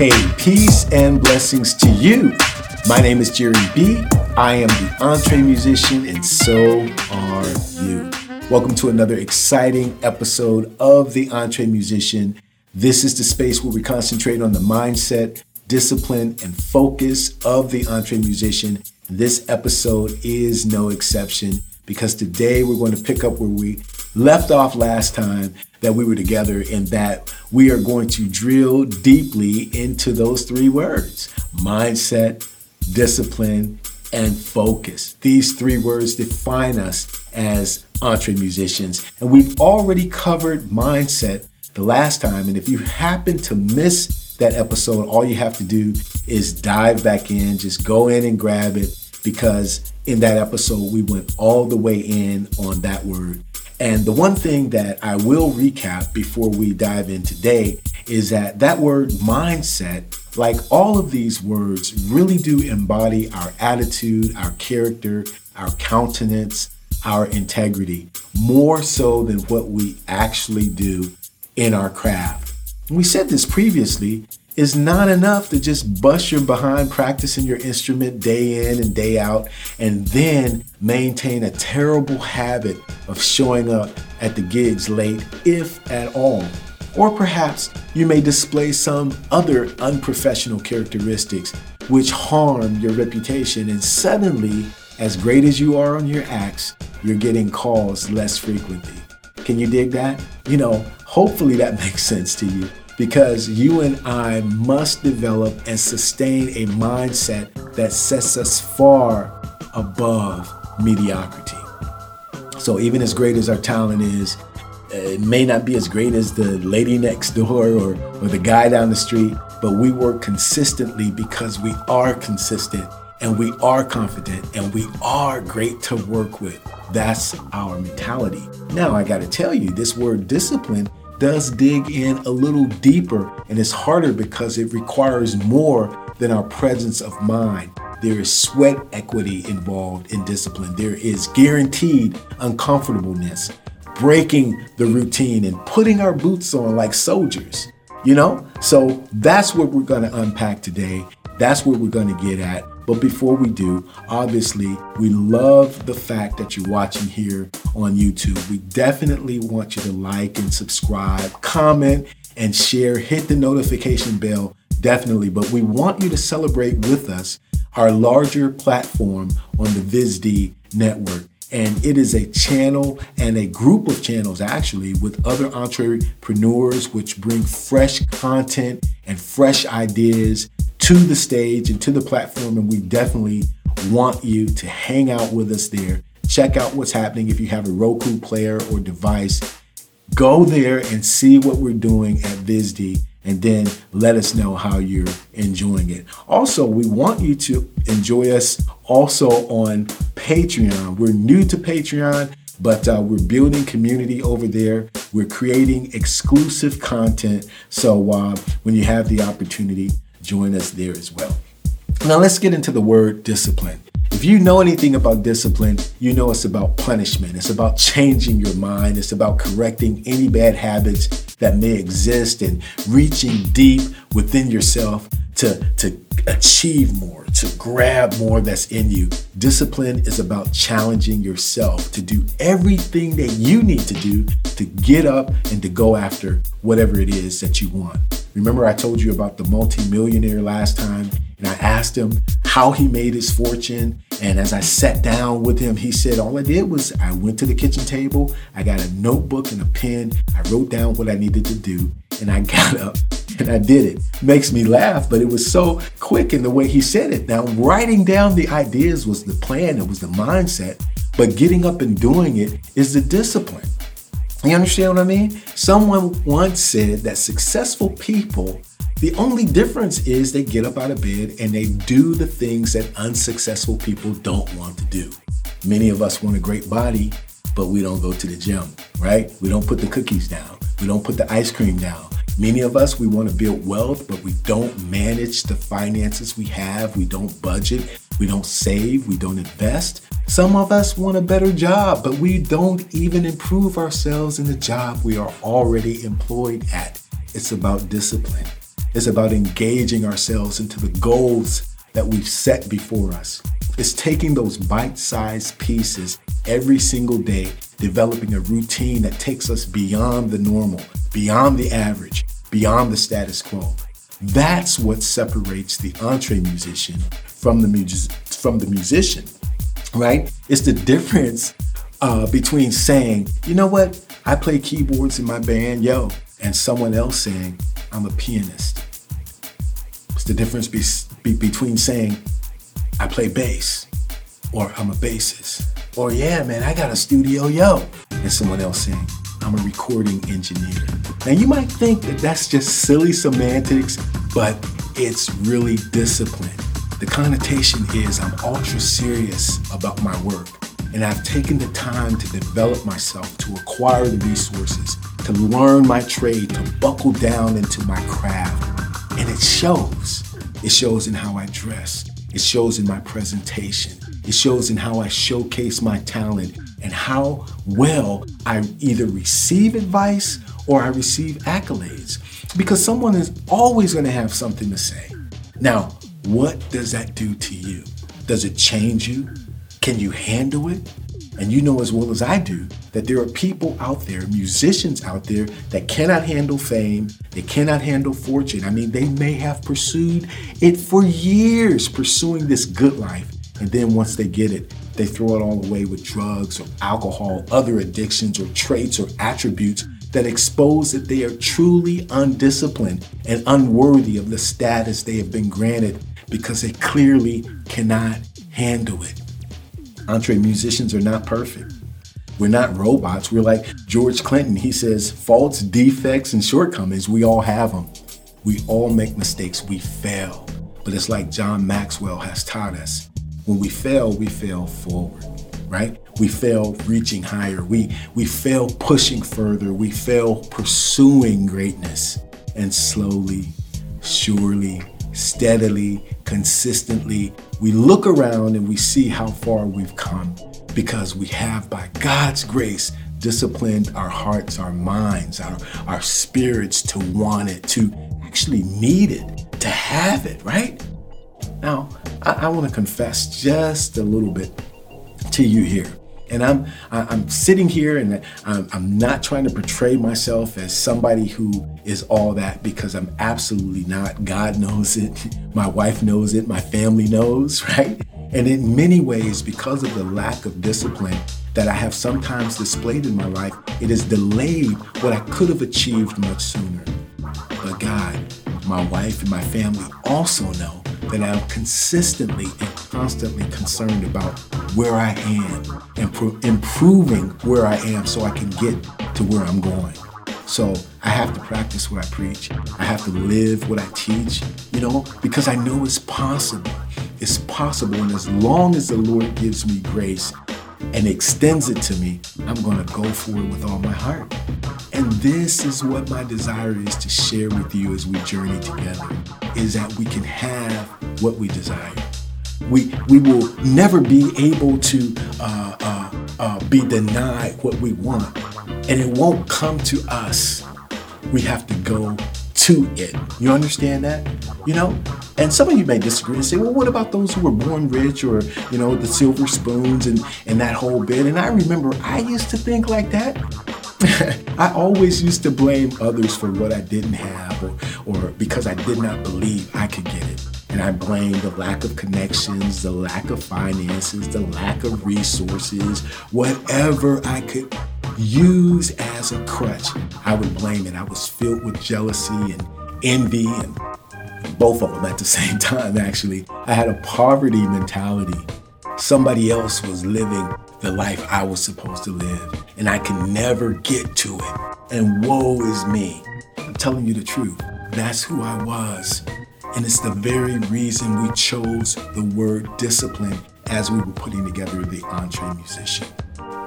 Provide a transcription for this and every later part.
Hey, peace and blessings to you. My name is Jerry B. I am the EntreMusician, and so are you. Welcome to another exciting episode of The EntreMusician. This is the space where we concentrate on the mindset, discipline, and focus of the EntreMusician. This episode is no exception because today we're going to pick up where we left off last time that we were together, and that we are going to drill deeply into those three words mindset, discipline, and focus. These three words define us as EntreMusicians. And we've already covered mindset the last time. And if you happen to miss that episode, all you have to do is dive back in, just go in and grab it because in that episode, we went all the way in on that word. And the one thing that I will recap before we dive in today is that that word mindset, like all of these words, really do embody our attitude, our character, our countenance, our integrity, more so than what we actually do in our craft. And we said this previously is not enough to just bust your behind practicing your instrument day in and day out and then maintain a terrible habit of showing up at the gigs late, if at all. Or perhaps you may display some other unprofessional characteristics which harm your reputation, and suddenly, as great as you are on your acts, you're getting calls less frequently. Can you dig that? You know, hopefully that makes sense to you because you and I must develop and sustain a mindset that sets us far above mediocrity. So, even as great as our talent is, it may not be as great as the lady next door or, or the guy down the street, but we work consistently because we are consistent and we are confident and we are great to work with. That's our mentality. Now, I got to tell you, this word discipline does dig in a little deeper and it's harder because it requires more than our presence of mind. There is sweat equity involved in discipline. There is guaranteed uncomfortableness, breaking the routine and putting our boots on like soldiers, you know? So that's what we're to unpack today. That's what we're to get at. But before we do, obviously, we love the fact that you're watching here on YouTube. We definitely want you to like and subscribe, comment, and share. Hit the notification bell, definitely. But we want you to celebrate with us our larger platform on the VizD network. And it is a channel and a group of channels actually with other entrepreneurs which bring fresh content and fresh ideas to the stage and to the platform. And we definitely want you to hang out with us there. Check out what's happening if you have a Roku player or device. Go there and see what we're doing at VizD and then let us know how you're enjoying it. Also, we want you to enjoy us also on Patreon. We're new to Patreon, but uh, we're building community over there. We're creating exclusive content. So uh, when you have the opportunity, join us there as well. Now, let's get into the word discipline. If you know anything about discipline, you know it's about punishment. It's about changing your mind. It's about correcting any bad habits that may exist and reaching deep within yourself to, to achieve more, to grab more that's in you. Discipline is about challenging yourself to do everything that you need to do to get up and to go after whatever it is that you want. Remember, I told you about the multimillionaire last time, and I asked him how he made his fortune. And as I sat down with him, he said, All I did was I went to the kitchen table, I got a notebook and a pen, I wrote down what I needed to do, and I got up and I did it. Makes me laugh, but it was so quick in the way he said it. Now, writing down the ideas was the plan, it was the mindset, but getting up and doing it is the discipline. You understand what I mean? Someone once said that successful people, the only difference is they get up out of bed and they do the things that unsuccessful people don't want to do. Many of us want a great body, but we don't go to the gym, right? We don't put the cookies down. We don't put the ice cream down. Many of us, we want to build wealth, but we don't manage the finances we have. We don't budget. We don't save. We don't invest. Some of us want a better job, but we don't even improve ourselves in the job we are already employed at. It's about discipline. It's about engaging ourselves into the goals that we've set before us. It's taking those bite sized pieces every single day, developing a routine that takes us beyond the normal, beyond the average, beyond the status quo. That's what separates the EntreMusician from the, from the musician, right? It's the difference uh, between saying, you know what, I play keyboards in my band, yo, and someone else saying, I'm a pianist. It's the difference be- be- between saying, I play bass, or I'm a bassist, or yeah, man, I got a studio, yo, and someone else saying, I'm a recording engineer. Now, you might think that that's just silly semantics, but it's really discipline. The connotation is I'm ultra serious about my work, and I've taken the time to develop myself, to acquire the resources, to learn my trade, to buckle down into my craft. And it shows. It shows in how I dress, it shows in my presentation, it shows in how I showcase my talent and how well I either receive advice or I receive accolades. Because someone is always going to have something to say. Now, what does that do to you? Does it change you? Can you handle it? And you know as well as I do that there are people out there, musicians out there, that cannot handle fame, they cannot handle fortune. I mean, they may have pursued it for years, pursuing this good life. And then once they get it, they throw it all away with drugs or alcohol, other addictions or traits or attributes that expose that they are truly undisciplined and unworthy of the status they have been granted because they clearly cannot handle it. Entre musicians are not perfect. We're not robots. We're like George Clinton. He says, faults, defects, and shortcomings, we all have them. We all make mistakes. We fail. But it's like John Maxwell has taught us when we fail, we fail forward, right? We fail reaching higher. We, we fail pushing further. We fail pursuing greatness. And slowly, surely, steadily, consistently, we look around and we see how far we've come because we have, by God's grace, disciplined our hearts, our minds, our, our spirits to want it, to actually need it, to have it, right? Now, I, I want to confess just a little bit to you here. And I'm I'm sitting here and I'm, I'm not trying to portray myself as somebody who is all that because I'm absolutely not. God knows it, my wife knows it, my family knows, right? And in many ways, because of the lack of discipline that I have sometimes displayed in my life, it has delayed what I could have achieved much sooner. But God, my wife, and my family also know that I'm consistently and constantly concerned about where I am and pro- improving where I am so I can get to where I'm going. So I have to practice what I preach. I have to live what I teach, you know, because I know it's possible. It's possible. And as long as the Lord gives me grace and extends it to me, I'm going to go for it with all my heart. And this is what my desire is to share with you as we journey together is that we can have what we desire. We, we will never be able to uh, uh, uh, be denied what we want, and it won't come to us. We have to go to it. You understand that? You know? And some of you may disagree and say, well, what about those who were born rich or, you know, the silver spoons and, and that whole bit? And I remember I used to think like that. I always used to blame others for what I didn't have or, or because I did not believe I could get it. And I blamed the lack of connections, the lack of finances, the lack of resources, whatever I could use as a crutch, I would blame it. I was filled with jealousy and envy and both of them at the same time, actually. I had a poverty mentality. Somebody else was living the life I was supposed to live, and I can never get to it. And woe is me. I'm telling you the truth. That's who I was. And it's the very reason we chose the word discipline as we were putting together the EntreMusician.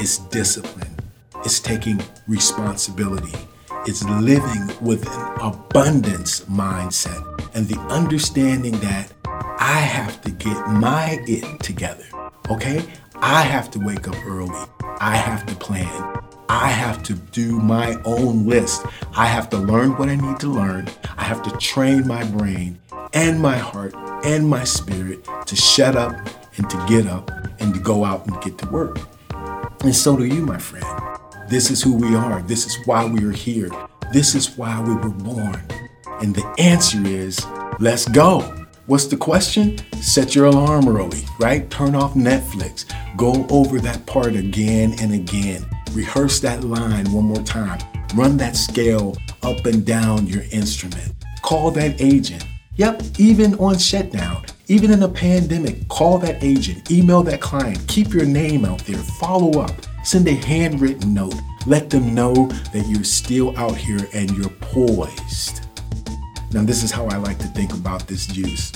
It's discipline, it's taking responsibility, it's living with an abundance mindset, and the understanding that I have to get my it together. Okay? I have to wake up early. I have to plan. I have to do my own list. I have to learn what I need to learn. I have to train my brain and my heart and my spirit to shut up and to get up and to go out and get to work. And so do you, my friend. This is who we are. This is why we are here. This is why we were born. And the answer is let's go. What's the question? Set your alarm early, right? Turn off Netflix. Go over that part again and again. Rehearse that line one more time. Run that scale up and down your instrument. Call that agent. Yep, even on shutdown, even in a pandemic, call that agent, email that client, keep your name out there, follow up, send a handwritten note. Let them know that you're still out here and you're poised. Now, this is how I like to think about this juice.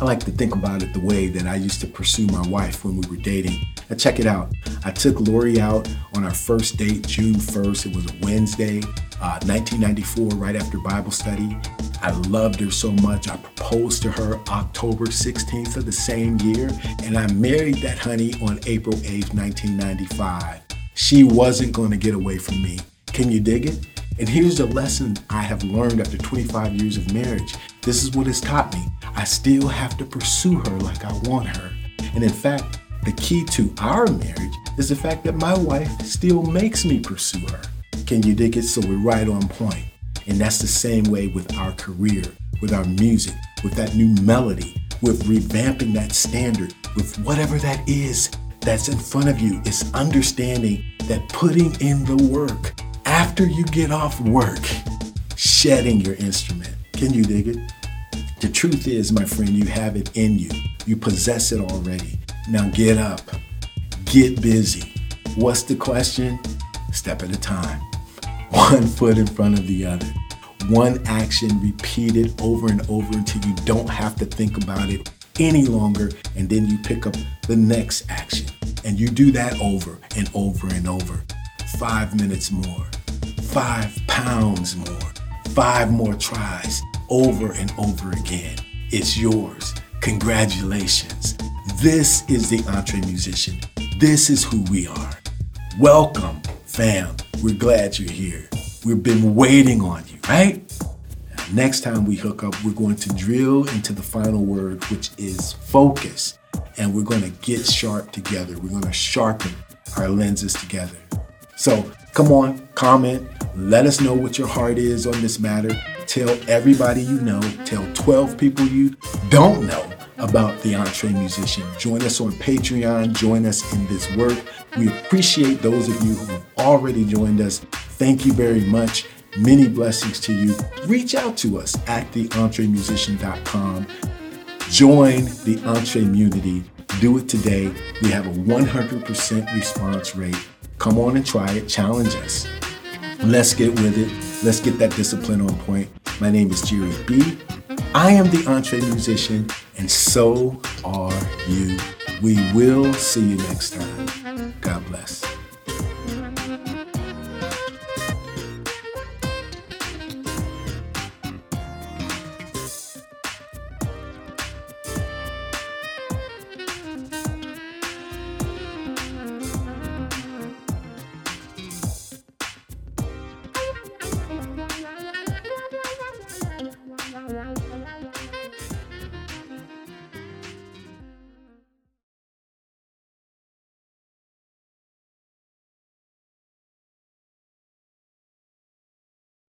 I like to think about it the way that I used to pursue my wife when we were dating. Now, check it out. I took Lori out on our first date June 1st. It was a Wednesday, uh, 1994, right after Bible study. I loved her so much. I proposed to her October 16th of the same year, and I married that honey on April 8th, 1995. She wasn't going to get away from me. Can you dig it? And here's the lesson I have learned after 25 years of marriage. This is what it's taught me. I still have to pursue her like I want her. And in fact, the key to our marriage is the fact that my wife still makes me pursue her. Can you dig it? So we're right on point. And that's the same way with our career, with our music, with that new melody, with revamping that standard, with whatever that is that's in front of you. It's understanding that putting in the work after you get off work, shedding your instrument. Can you dig it? The truth is, my friend, you have it in you. You possess it already. Now get up, get busy. What's the question? Step at a time one foot in front of the other. One action repeated over and over until you don't have to think about it any longer, and then you pick up the next action. And you do that over and over and over. Five minutes more, five pounds more, five more tries, over and over again. It's yours. Congratulations. This is the EntreMusician. This is who we are. Welcome, fam. We're glad you're here. We've been waiting on you, right? Next time we hook up, we're going to drill into the final word, which is focus. And we're going to get sharp together. We're going to sharpen our lenses together. So come on, comment, let us know what your heart is on this matter. Tell everybody you know, tell 12 people you don't know about the EntreMusician. Join us on Patreon, join us in this work. We appreciate those of you who have already joined us. Thank you very much. Many blessings to you. Reach out to us at theentremusician.com. Join the Entree community. Do it today. We have a 100% response rate. Come on and try it. Challenge us. Let's get with it. Let's get that discipline on point. My name is Jerry B. I am the EntreMusician, and so are you. We will see you next time. God bless.